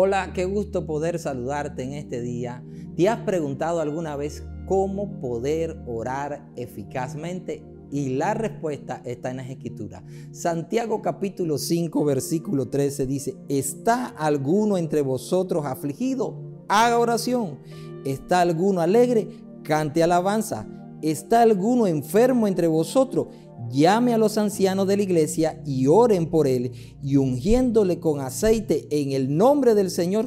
Hola, qué gusto poder saludarte en este día. ¿Te has preguntado alguna vez cómo poder orar eficazmente? Y la respuesta está en las escrituras. Santiago capítulo 5 versículo 13 dice, ¿está alguno entre vosotros afligido? Haga oración. ¿Está alguno alegre? Cante alabanza. ¿Está alguno enfermo entre vosotros? Llame a los ancianos de la iglesia y oren por él y ungiéndole con aceite en el nombre del Señor.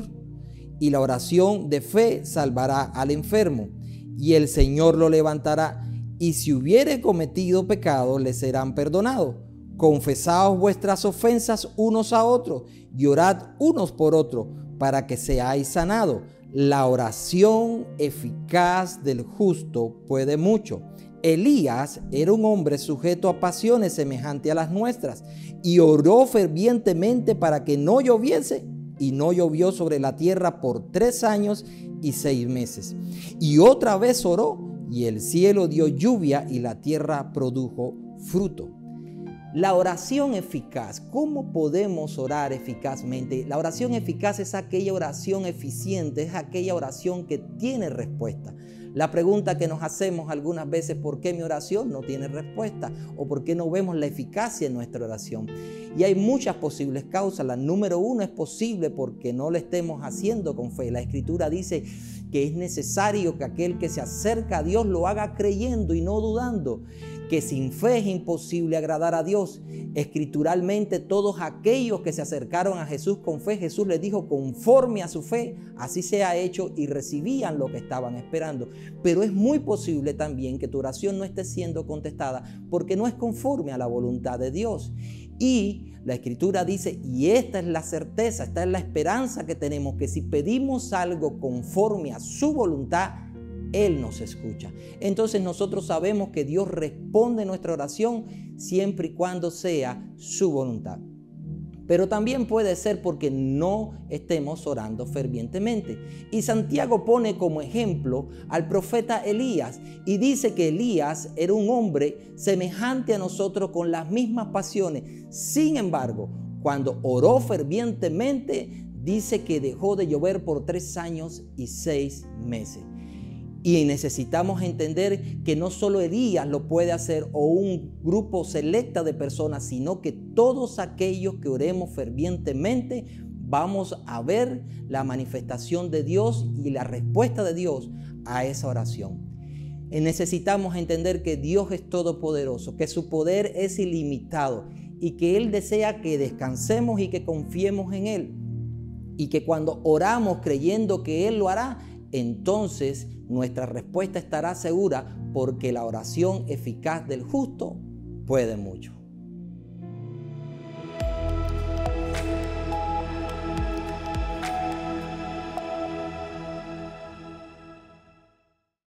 Y la oración de fe salvará al enfermo y el Señor lo levantará. Y si hubiere cometido pecado, le serán perdonados. Confesaos vuestras ofensas unos a otros y orad unos por otros para que seáis sanados. La oración eficaz del justo puede mucho. Elías era un hombre sujeto a pasiones semejantes a las nuestras y oró fervientemente para que no lloviese y no llovió sobre la tierra por tres años y seis meses. Y otra vez oró y el cielo dio lluvia y la tierra produjo fruto. La oración eficaz, ¿cómo podemos orar eficazmente? La oración eficaz es aquella oración eficiente, es aquella oración que tiene respuesta. La pregunta que nos hacemos algunas veces, ¿por qué mi oración no tiene respuesta? ¿O por qué no vemos la eficacia en nuestra oración? Y hay muchas posibles causas. La número uno es posible porque no lo estemos haciendo con fe. La escritura dice que es necesario que aquel que se acerca a Dios lo haga creyendo y no dudando que sin fe es imposible agradar a Dios. Escrituralmente todos aquellos que se acercaron a Jesús con fe, Jesús les dijo conforme a su fe, así se ha hecho y recibían lo que estaban esperando. Pero es muy posible también que tu oración no esté siendo contestada porque no es conforme a la voluntad de Dios. Y la escritura dice, y esta es la certeza, esta es la esperanza que tenemos, que si pedimos algo conforme a su voluntad, él nos escucha. Entonces nosotros sabemos que Dios responde nuestra oración siempre y cuando sea su voluntad. Pero también puede ser porque no estemos orando fervientemente. Y Santiago pone como ejemplo al profeta Elías y dice que Elías era un hombre semejante a nosotros con las mismas pasiones. Sin embargo, cuando oró fervientemente, dice que dejó de llover por tres años y seis meses. Y necesitamos entender que no solo Elías lo puede hacer o un grupo selecta de personas, sino que todos aquellos que oremos fervientemente vamos a ver la manifestación de Dios y la respuesta de Dios a esa oración. necesitamos entender que Dios es todopoderoso, que su poder es ilimitado y que Él desea que descansemos y que confiemos en Él. Y que cuando oramos creyendo que Él lo hará, entonces nuestra respuesta estará segura porque la oración eficaz del justo puede mucho.